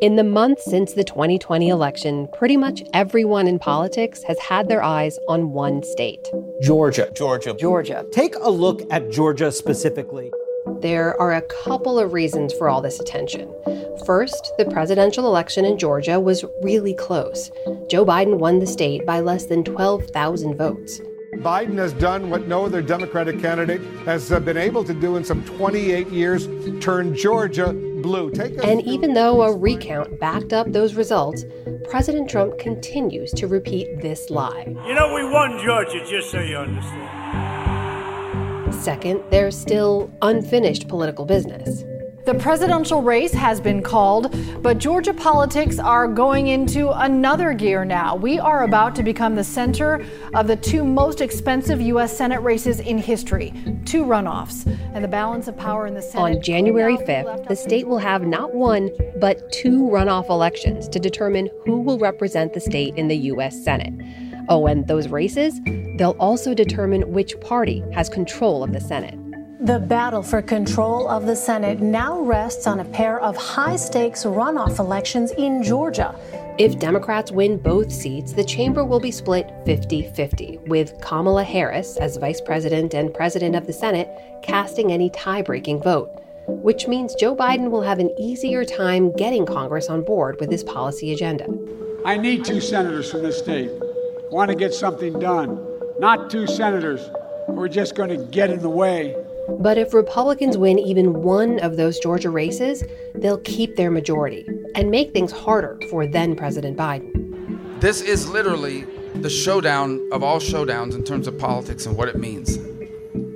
In the months since the 2020 election, pretty much everyone in politics has had their eyes on one state Georgia. Georgia. Georgia. Take a look at Georgia specifically. There are a couple of reasons for all this attention. First, the presidential election in Georgia was really close. Joe Biden won the state by less than 12,000 votes. Biden has done what no other Democratic candidate has uh, been able to do in some 28 years turn Georgia blue. Take and even though a recount backed up those results, President Trump continues to repeat this lie. You know, we won Georgia, just so you understand. Second, there's still unfinished political business. The presidential race has been called, but Georgia politics are going into another gear now. We are about to become the center of the two most expensive U.S. Senate races in history two runoffs. And the balance of power in the Senate. On January 5th, the state will have not one, but two runoff elections to determine who will represent the state in the U.S. Senate. Oh, and those races, they'll also determine which party has control of the Senate. The battle for control of the Senate now rests on a pair of high stakes runoff elections in Georgia. If Democrats win both seats, the chamber will be split 50 50, with Kamala Harris as vice president and president of the Senate casting any tie breaking vote, which means Joe Biden will have an easier time getting Congress on board with his policy agenda. I need two senators from this state. Want to get something done, not two senators who are just going to get in the way but if Republicans win even one of those Georgia races, they'll keep their majority and make things harder for then President Biden. This is literally the showdown of all showdowns in terms of politics and what it means.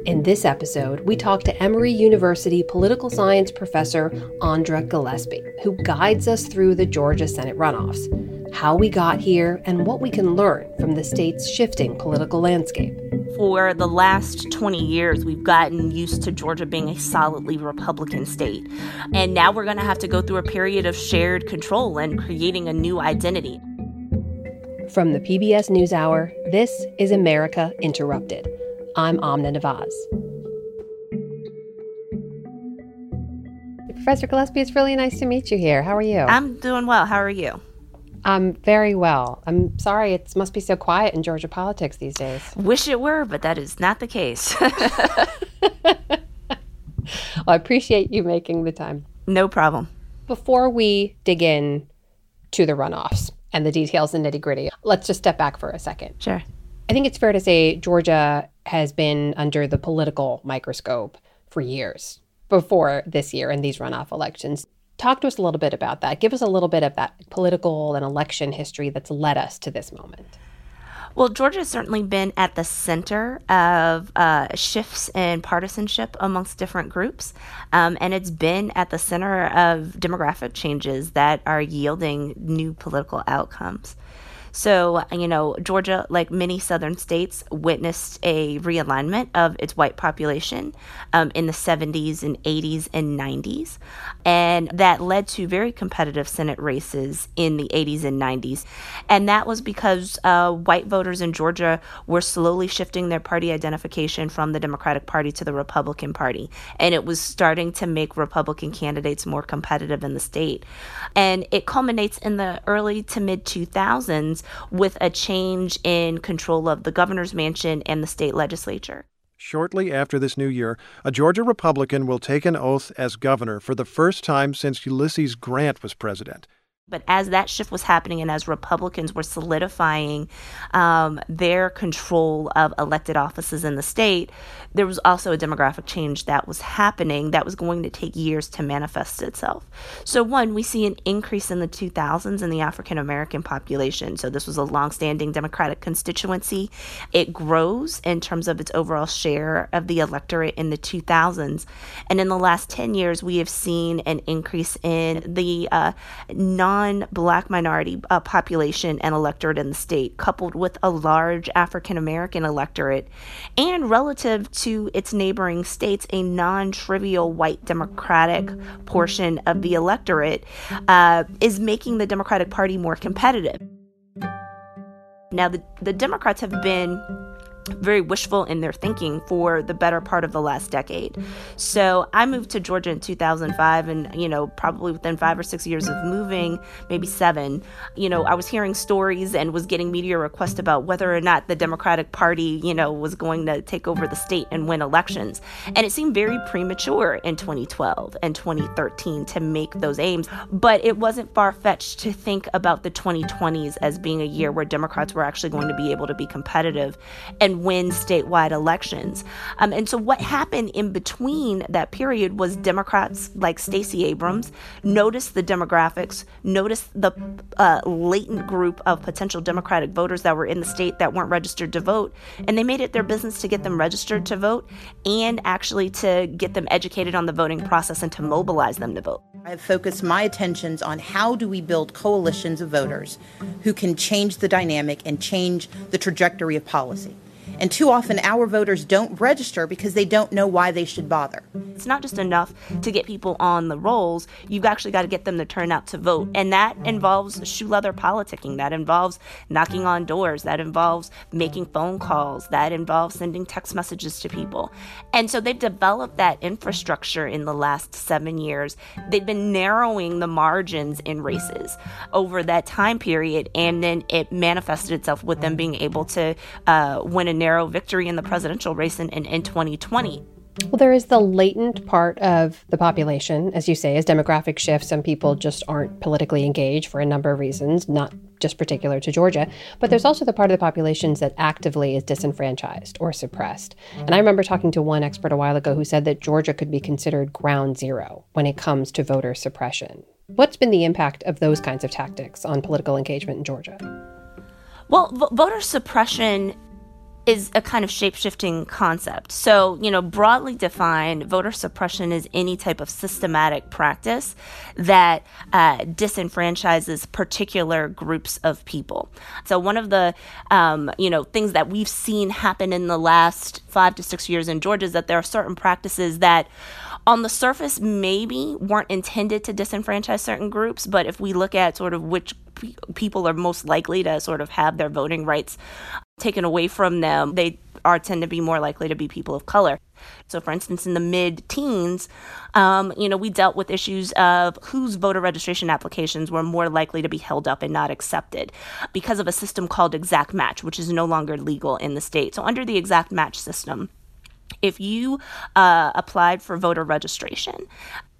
In this episode, we talk to Emory University political science professor Andra Gillespie, who guides us through the Georgia Senate runoffs, how we got here, and what we can learn from the state's shifting political landscape for the last 20 years, we've gotten used to Georgia being a solidly Republican state. And now we're going to have to go through a period of shared control and creating a new identity. From the PBS NewsHour, this is America Interrupted. I'm Amna Nawaz. Professor Gillespie, it's really nice to meet you here. How are you? I'm doing well. How are you? I'm very well. I'm sorry it must be so quiet in Georgia politics these days. Wish it were, but that is not the case. well, I appreciate you making the time. No problem. Before we dig in to the runoffs and the details and nitty gritty, let's just step back for a second. Sure. I think it's fair to say Georgia has been under the political microscope for years before this year and these runoff elections. Talk to us a little bit about that. Give us a little bit of that political and election history that's led us to this moment. Well, Georgia has certainly been at the center of uh, shifts in partisanship amongst different groups, um, and it's been at the center of demographic changes that are yielding new political outcomes. So, you know, Georgia, like many southern states, witnessed a realignment of its white population um, in the 70s and 80s and 90s. And that led to very competitive Senate races in the 80s and 90s. And that was because uh, white voters in Georgia were slowly shifting their party identification from the Democratic Party to the Republican Party. And it was starting to make Republican candidates more competitive in the state. And it culminates in the early to mid 2000s with a change in control of the governor's mansion and the state legislature. Shortly after this new year, a Georgia Republican will take an oath as governor for the first time since Ulysses Grant was president. But as that shift was happening and as Republicans were solidifying um, their control of elected offices in the state, there was also a demographic change that was happening that was going to take years to manifest itself. So, one, we see an increase in the 2000s in the African American population. So, this was a longstanding Democratic constituency. It grows in terms of its overall share of the electorate in the 2000s. And in the last 10 years, we have seen an increase in the uh, non black minority uh, population and electorate in the state, coupled with a large African American electorate, and relative to to its neighboring states, a non trivial white Democratic portion of the electorate uh, is making the Democratic Party more competitive. Now, the, the Democrats have been very wishful in their thinking for the better part of the last decade. So I moved to Georgia in 2005, and you know, probably within five or six years of moving, maybe seven, you know, I was hearing stories and was getting media requests about whether or not the Democratic Party, you know, was going to take over the state and win elections. And it seemed very premature in 2012 and 2013 to make those aims, but it wasn't far fetched to think about the 2020s as being a year where Democrats were actually going to be able to be competitive and win statewide elections. Um, and so, what happened in between that period was Democrats like Stacey Abrams noticed the demographics, noticed the uh, latent group of potential Democratic voters that were in the state that weren't registered to vote, and they made it their business to get them registered to vote and actually to get them educated on the voting process and to mobilize them to vote. I've focused my attentions on how do we build coalitions of voters who can change the dynamic and change the trajectory of policy. And too often, our voters don't register because they don't know why they should bother. It's not just enough to get people on the rolls, you've actually got to get them to turn out to vote. And that involves shoe leather politicking, that involves knocking on doors, that involves making phone calls, that involves sending text messages to people. And so they've developed that infrastructure in the last seven years. They've been narrowing the margins in races over that time period, and then it manifested itself with them being able to uh, win a narrow victory in the presidential race in, in, in 2020. Well, there is the latent part of the population, as you say, as demographic shifts. Some people just aren't politically engaged for a number of reasons, not just particular to Georgia. But there's also the part of the populations that actively is disenfranchised or suppressed. And I remember talking to one expert a while ago who said that Georgia could be considered ground zero when it comes to voter suppression. What's been the impact of those kinds of tactics on political engagement in Georgia? Well, v- voter suppression is a kind of shape-shifting concept. So, you know, broadly defined, voter suppression is any type of systematic practice that uh, disenfranchises particular groups of people. So, one of the, um, you know, things that we've seen happen in the last five to six years in Georgia is that there are certain practices that on the surface maybe weren't intended to disenfranchise certain groups, but if we look at sort of which people are most likely to sort of have their voting rights taken away from them, they are tend to be more likely to be people of color. So, for instance, in the mid teens, um, you know, we dealt with issues of whose voter registration applications were more likely to be held up and not accepted because of a system called exact match, which is no longer legal in the state. So, under the exact match system, if you uh, applied for voter registration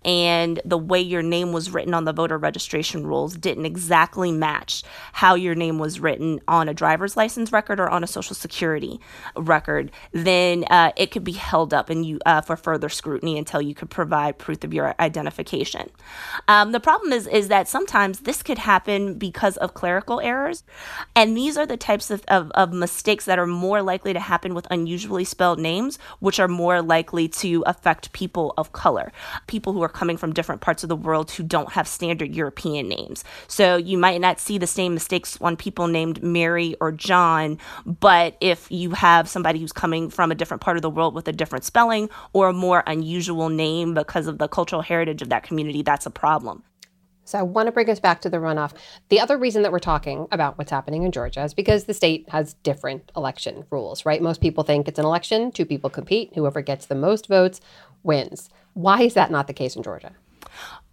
and the way your name was written on the voter registration rules didn't exactly match how your name was written on a driver's license record or on a social security record, then uh, it could be held up and you uh, for further scrutiny until you could provide proof of your identification. Um, the problem is is that sometimes this could happen because of clerical errors, and these are the types of, of, of mistakes that are more likely to happen with unusually spelled names, which are more likely to affect people of color, people who are coming from different parts of the world who don't have standard European names. So you might not see the same mistakes on people named Mary or John, but if you have somebody who's coming from a different part of the world with a different spelling or a more unusual name because of the cultural heritage of that community, that's a problem. So I want to bring us back to the runoff. The other reason that we're talking about what's happening in Georgia is because the state has different election rules, right? Most people think it's an election, two people compete, whoever gets the most votes wins. Why is that not the case in Georgia?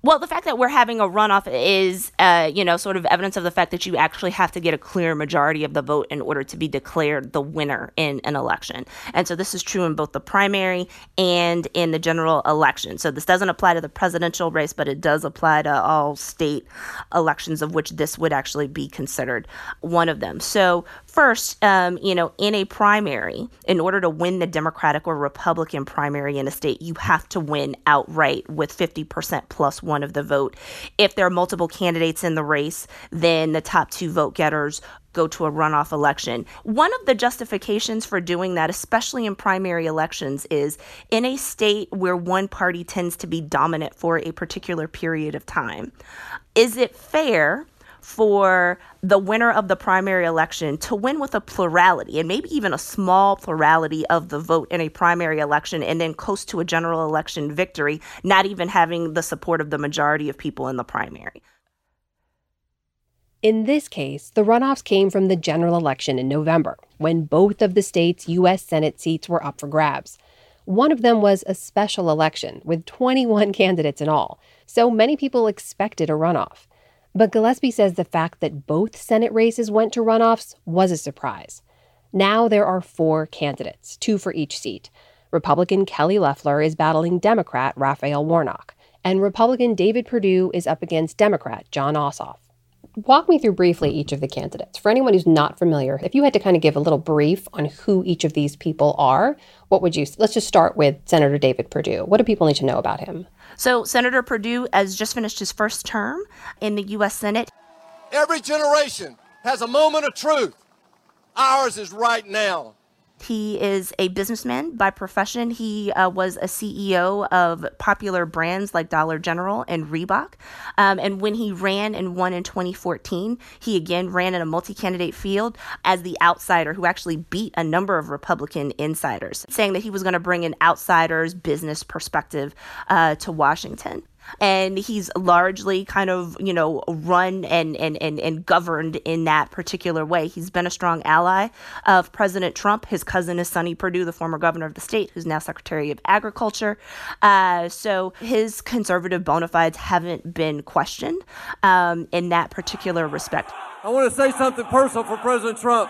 Well, the fact that we're having a runoff is, uh, you know, sort of evidence of the fact that you actually have to get a clear majority of the vote in order to be declared the winner in an election. And so this is true in both the primary and in the general election. So this doesn't apply to the presidential race, but it does apply to all state elections, of which this would actually be considered one of them. So First, um, you know, in a primary, in order to win the Democratic or Republican primary in a state, you have to win outright with 50% plus one of the vote. If there are multiple candidates in the race, then the top two vote getters go to a runoff election. One of the justifications for doing that, especially in primary elections, is in a state where one party tends to be dominant for a particular period of time. Is it fair for the winner of the primary election to win with a plurality and maybe even a small plurality of the vote in a primary election and then close to a general election victory, not even having the support of the majority of people in the primary. In this case, the runoffs came from the general election in November, when both of the state's U.S. Senate seats were up for grabs. One of them was a special election with 21 candidates in all, so many people expected a runoff. But Gillespie says the fact that both Senate races went to runoffs was a surprise. Now there are four candidates, two for each seat. Republican Kelly Loeffler is battling Democrat Raphael Warnock, and Republican David Perdue is up against Democrat Jon Ossoff walk me through briefly each of the candidates. For anyone who's not familiar, if you had to kind of give a little brief on who each of these people are, what would you? Let's just start with Senator David Perdue. What do people need to know about him? So, Senator Perdue has just finished his first term in the U.S. Senate. Every generation has a moment of truth. Ours is right now. He is a businessman by profession. He uh, was a CEO of popular brands like Dollar General and Reebok. Um, and when he ran and won in 2014, he again ran in a multi candidate field as the outsider who actually beat a number of Republican insiders, saying that he was going to bring an outsider's business perspective uh, to Washington and he's largely kind of you know run and, and and and governed in that particular way. He's been a strong ally of president trump. His cousin is sonny perdue the former governor of the state who's now secretary of agriculture. Uh, so his conservative bona fides haven't been questioned um, in that particular respect. I want to say something personal for president trump.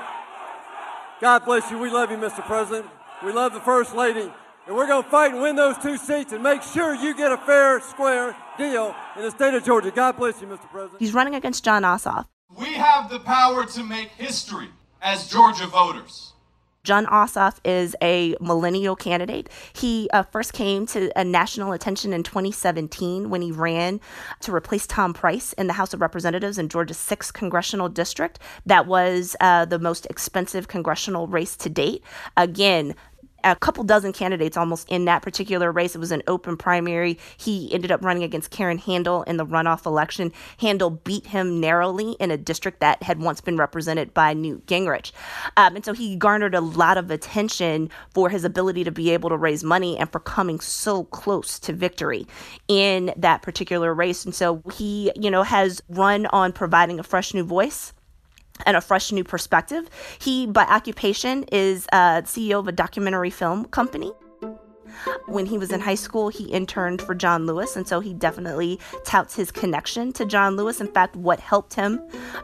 God bless you. We love you mr president. We love the first lady and we're going to fight and win those two seats and make sure you get a fair, square deal in the state of Georgia. God bless you, Mr. President. He's running against Jon Ossoff. We have the power to make history as Georgia voters. Jon Ossoff is a millennial candidate. He uh, first came to a national attention in 2017 when he ran to replace Tom Price in the House of Representatives in Georgia's 6th congressional district. That was uh, the most expensive congressional race to date. Again, a couple dozen candidates almost in that particular race. It was an open primary. He ended up running against Karen Handel in the runoff election. Handel beat him narrowly in a district that had once been represented by Newt Gingrich. Um, and so he garnered a lot of attention for his ability to be able to raise money and for coming so close to victory in that particular race. And so he, you know, has run on providing a fresh new voice and a fresh new perspective. He, by occupation, is uh, CEO of a documentary film company. When he was in high school, he interned for John Lewis, and so he definitely touts his connection to John Lewis. In fact, what helped him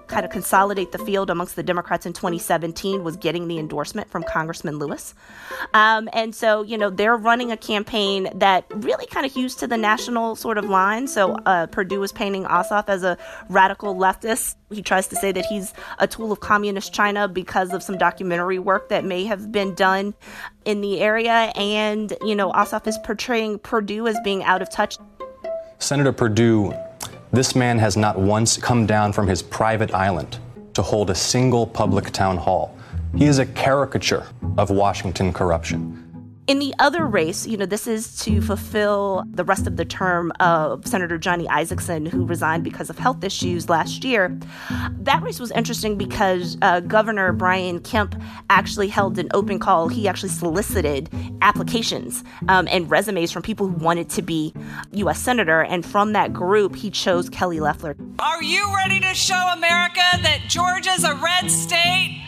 kind of consolidate the field amongst the Democrats in 2017 was getting the endorsement from Congressman Lewis. Um, and so, you know, they're running a campaign that really kind of hews to the national sort of line. So uh, Perdue is painting Ossoff as a radical leftist. He tries to say that he's a tool of communist China because of some documentary work that may have been done in the area. And, you know, Ossoff is portraying Perdue as being out of touch. Senator Perdue, this man has not once come down from his private island to hold a single public town hall. He is a caricature of Washington corruption. In the other race, you know, this is to fulfill the rest of the term of Senator Johnny Isakson, who resigned because of health issues last year. That race was interesting because uh, Governor Brian Kemp actually held an open call. He actually solicited applications um, and resumes from people who wanted to be U.S. Senator. And from that group, he chose Kelly Loeffler. Are you ready to show America that Georgia's a red state?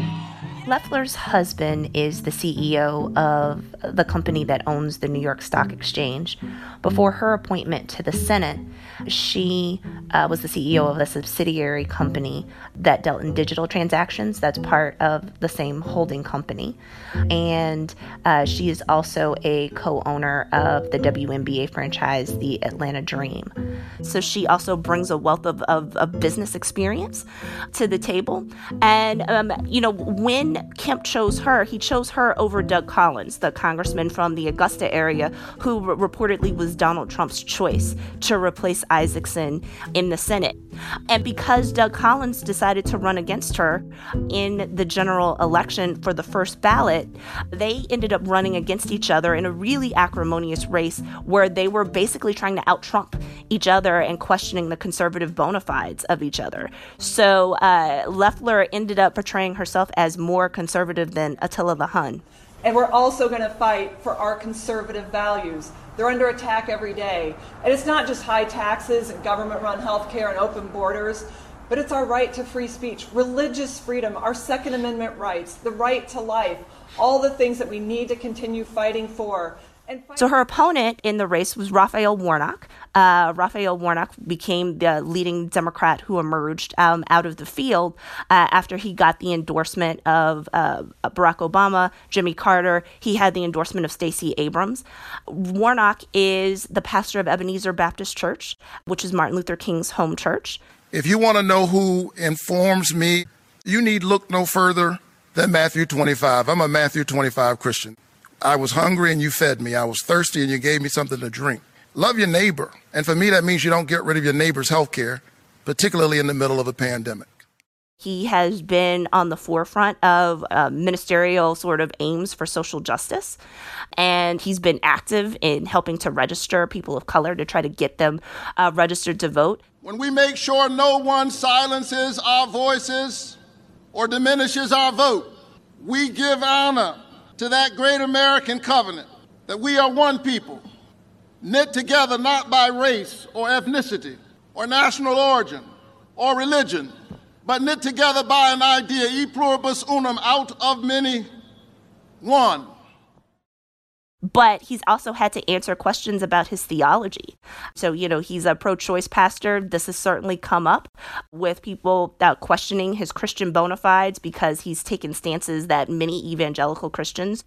Loeffler's husband is the CEO of the company that owns the New York Stock Exchange. Before her appointment to the Senate, she uh, was the CEO of a subsidiary company that dealt in digital transactions. That's part of the same holding company. And uh, she is also a co owner of the WNBA franchise, the Atlanta Dream. So she also brings a wealth of, of, of business experience to the table. And, um, you know, when Kemp chose her, he chose her over Doug Collins, the congressman from the Augusta area, who reportedly was Donald Trump's choice to replace Isakson in the Senate. And because Doug Collins decided to run against her in the general election for the first ballot, they ended up running against each other in a really acrimonious race where they were basically trying to out Trump each other and questioning the conservative bona fides of each other. So uh, Loeffler ended up portraying herself as more conservative than Attila the Hun. And we're also going to fight for our conservative values. They're under attack every day. And it's not just high taxes and government run health care and open borders. but it's our right to free speech, religious freedom, our Second Amendment rights, the right to life, all the things that we need to continue fighting for. So her opponent in the race was Raphael Warnock. Uh, Raphael Warnock became the leading Democrat who emerged um, out of the field uh, after he got the endorsement of uh, Barack Obama, Jimmy Carter. He had the endorsement of Stacey Abrams. Warnock is the pastor of Ebenezer Baptist Church, which is Martin Luther King's home church. If you want to know who informs me, you need look no further than Matthew 25. I'm a Matthew 25 Christian. I was hungry and you fed me. I was thirsty and you gave me something to drink. Love your neighbor. And for me, that means you don't get rid of your neighbor's health care, particularly in the middle of a pandemic. He has been on the forefront of uh, ministerial sort of aims for social justice. And he's been active in helping to register people of color to try to get them uh, registered to vote. When we make sure no one silences our voices or diminishes our vote, we give honor to that great American covenant that we are one people, knit together not by race or ethnicity or national origin or religion, but knit together by an idea, e pluribus unum, out of many, one but he's also had to answer questions about his theology. So, you know, he's a pro choice pastor. This has certainly come up with people questioning his Christian bona fides because he's taken stances that many evangelical Christians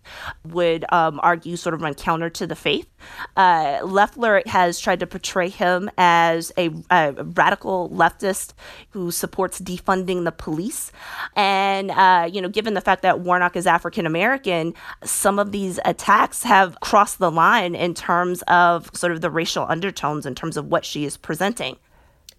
would um, argue sort of run counter to the faith. Uh, Loeffler has tried to portray him as a, a, radical leftist who supports defunding the police. And, uh, you know, given the fact that Warnock is African American, some of these attacks have have crossed the line in terms of sort of the racial undertones in terms of what she is presenting.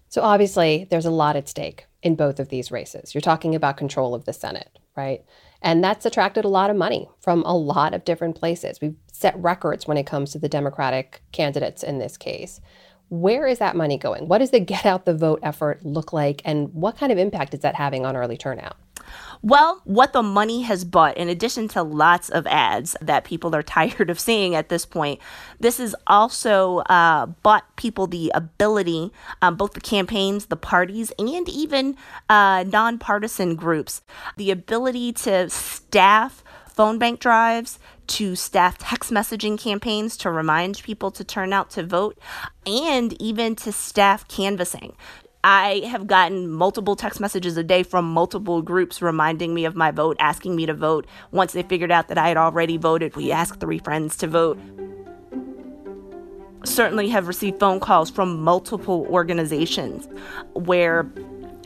So obviously, there's a lot at stake in both of these races. You're talking about control of the Senate, right? And that's attracted a lot of money from a lot of different places. We've set records when it comes to the Democratic candidates in this case. Where is that money going? What does the get out the vote effort look like? And what kind of impact is that having on early turnout? Well, what the money has bought, in addition to lots of ads that people are tired of seeing at this point, this has also uh, bought people the ability, um, both the campaigns, the parties, and even uh, nonpartisan groups, the ability to staff phone bank drives, to staff text messaging campaigns to remind people to turn out to vote, and even to staff canvassing. I have gotten multiple text messages a day from multiple groups reminding me of my vote, asking me to vote. Once they figured out that I had already voted, we asked three friends to vote. Certainly have received phone calls from multiple organizations where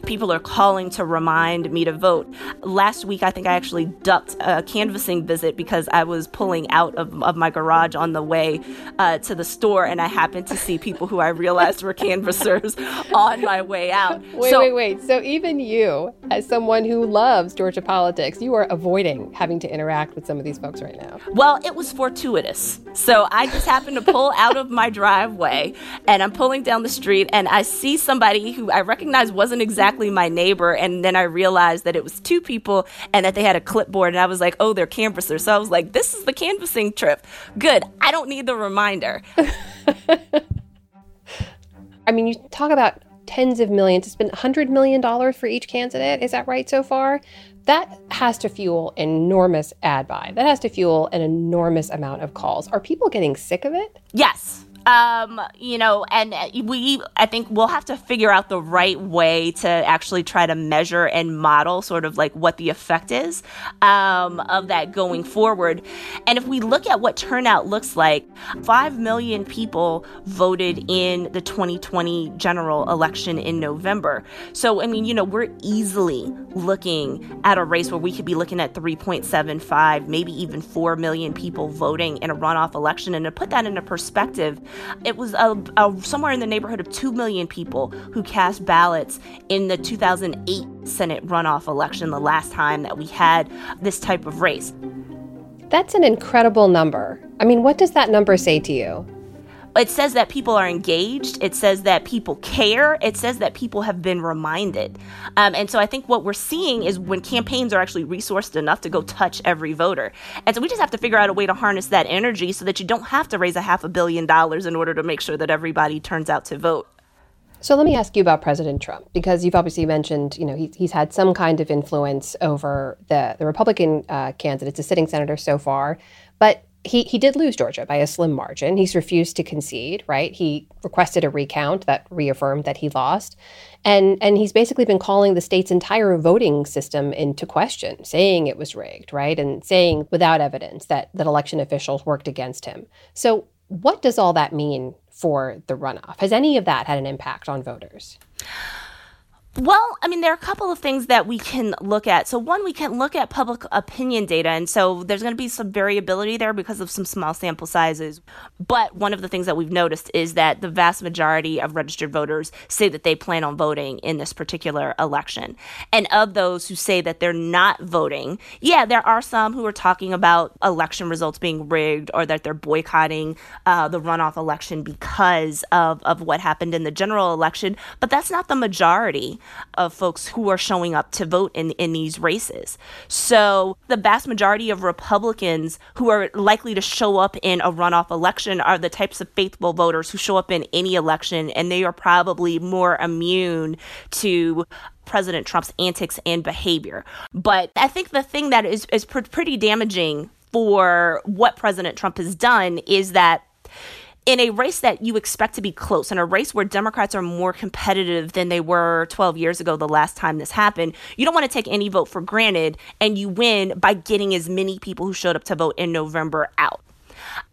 people are calling to remind me to vote. Last week, I think I actually ducked a canvassing visit because I was pulling out of, of my garage on the way uh, to the store, and I happened to see people who I realized were canvassers on my way out. Wait, so, wait, wait. So even you, as someone who loves Georgia politics, you are avoiding having to interact with some of these folks right now. Well, it was fortuitous. So I just happened to pull out of my driveway, and I'm pulling down the street, and I see somebody who I recognize wasn't exactly exactly my neighbor. And then I realized that it was two people and that they had a clipboard. And I was like, oh, they're canvassers. So I was like, this is the canvassing trip. Good. I don't need the reminder. I mean, you talk about tens of millions. It's been $100 million for each candidate. Is that right so far? That has to fuel enormous ad buy. That has to fuel an enormous amount of calls. Are people getting sick of it? Yes. Um, you know, and we, I think we'll have to figure out the right way to actually try to measure and model sort of like what the effect is um, of that going forward. And if we look at what turnout looks like, 5 million people voted in the 2020 general election in November. So, I mean, you know, we're easily looking at a race where we could be looking at 3.75, maybe even 4 million people voting in a runoff election. And to put that into perspective, it was a, a, somewhere in the neighborhood of 2 million people who cast ballots in the 2008 Senate runoff election, the last time that we had this type of race. That's an incredible number. I mean, what does that number say to you? It says that people are engaged. It says that people care. It says that people have been reminded. Um, and so I think what we're seeing is when campaigns are actually resourced enough to go touch every voter. And so we just have to figure out a way to harness that energy so that you don't have to raise a half a billion dollars in order to make sure that everybody turns out to vote. So let me ask you about President Trump because you've obviously mentioned, you know, he, he's had some kind of influence over the the Republican uh, candidates, a sitting senator so far, but he he did lose Georgia by a slim margin. He's refused to concede, right? He requested a recount that reaffirmed that he lost. And and he's basically been calling the state's entire voting system into question, saying it was rigged, right? And saying without evidence that that election officials worked against him. So what does all that mean for the runoff? Has any of that had an impact on voters? Well, I mean, there are a couple of things that we can look at. So, one, we can look at public opinion data. And so there's going to be some variability there because of some small sample sizes. But one of the things that we've noticed is that the vast majority of registered voters say that they plan on voting in this particular election. And of those who say that they're not voting, yeah, there are some who are talking about election results being rigged or that they're boycotting uh, the runoff election because of, of what happened in the general election. But that's not the majority of folks who are showing up to vote in, in these races. So the vast majority of Republicans who are likely to show up in a runoff election are the types of faithful voters who show up in any election, and they are probably more immune to President Trump's antics and behavior. But I think the thing that is, is pr- pretty damaging for what President Trump has done is that in a race that you expect to be close, in a race where Democrats are more competitive than they were 12 years ago, the last time this happened, you don't want to take any vote for granted, and you win by getting as many people who showed up to vote in November out.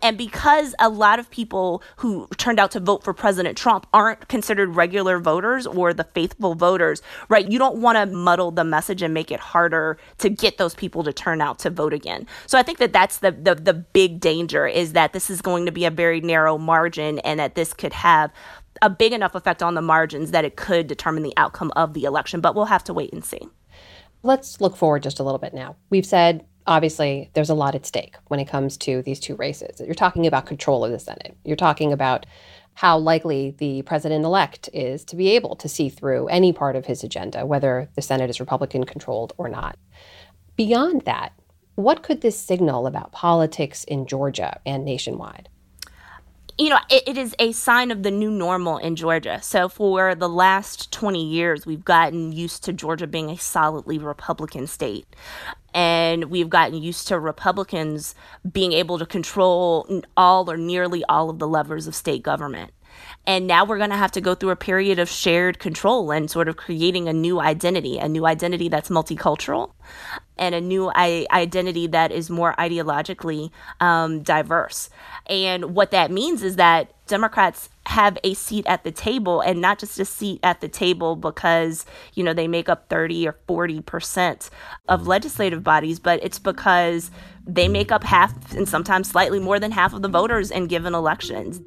And because a lot of people who turned out to vote for President Trump aren't considered regular voters or the faithful voters, right? You don't want to muddle the message and make it harder to get those people to turn out to vote again. So I think that that's the the, the big danger is that this is going to be a very narrow margin and that this could have a big enough effect on the margins that it could determine the outcome of the election, but we'll have to wait and see. Let's look forward just a little bit now. We've said obviously there's a lot at stake when it comes to these two races. You're talking about control of the Senate. You're talking about how likely the president elect is to be able to see through any part of his agenda, whether the Senate is Republican controlled or not. Beyond that, what could this signal about politics in Georgia and nationwide? You know, it, it is a sign of the new normal in Georgia. So for the last 20 years, we've gotten used to Georgia being a solidly Republican state. And we've gotten used to Republicans being able to control all or nearly all of the levers of state government. And now we're going to have to go through a period of shared control and sort of creating a new identity, a new identity that's multicultural and a new I- identity that is more ideologically um, diverse. And what that means is that Democrats have a seat at the table and not just a seat at the table because, you know, they make up 30 or 40% of legislative bodies, but it's because they make up half and sometimes slightly more than half of the voters in given elections.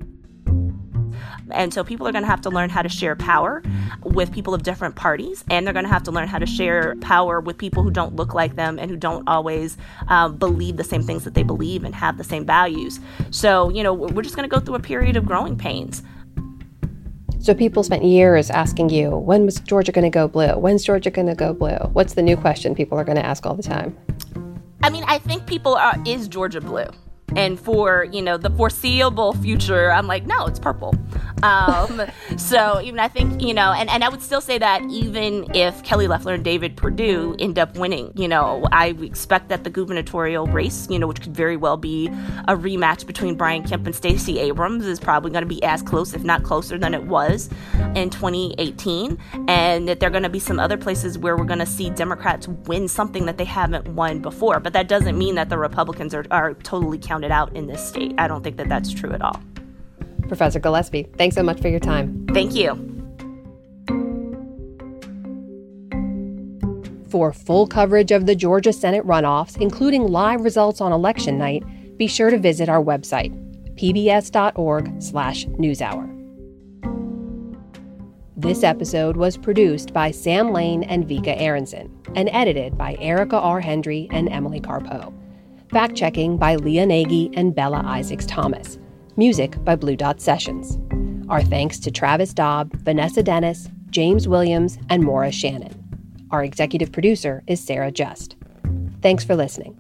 And so people are going to have to learn how to share power with people of different parties, and they're going to have to learn how to share power with people who don't look like them and who don't always um, believe the same things that they believe and have the same values. So, you know, we're just going to go through a period of growing pains. So people spent years asking you, when was Georgia going to go blue? When's Georgia going to go blue? What's the new question people are going to ask all the time? I mean, I think people are, is Georgia blue? and for you know the foreseeable future i'm like no it's purple um, so even i think you know and, and i would still say that even if kelly loeffler and david perdue end up winning you know i expect that the gubernatorial race you know which could very well be a rematch between brian kemp and stacey abrams is probably going to be as close if not closer than it was in 2018 and that there are going to be some other places where we're going to see democrats win something that they haven't won before but that doesn't mean that the republicans are, are totally counted counted out in this state. I don't think that that's true at all. Professor Gillespie, thanks so much for your time. Thank you. For full coverage of the Georgia Senate runoffs, including live results on election night, be sure to visit our website, pbs.org/newshour. This episode was produced by Sam Lane and Vika Aronson and edited by Erica R. Hendry and Emily Carpeaux. Fact checking by Leah Nagy and Bella Isaacs Thomas. Music by Blue Dot Sessions. Our thanks to Travis Daub, Vanessa Dennis, James Williams, and Maura Shannon. Our executive producer is Sarah Just. Thanks for listening.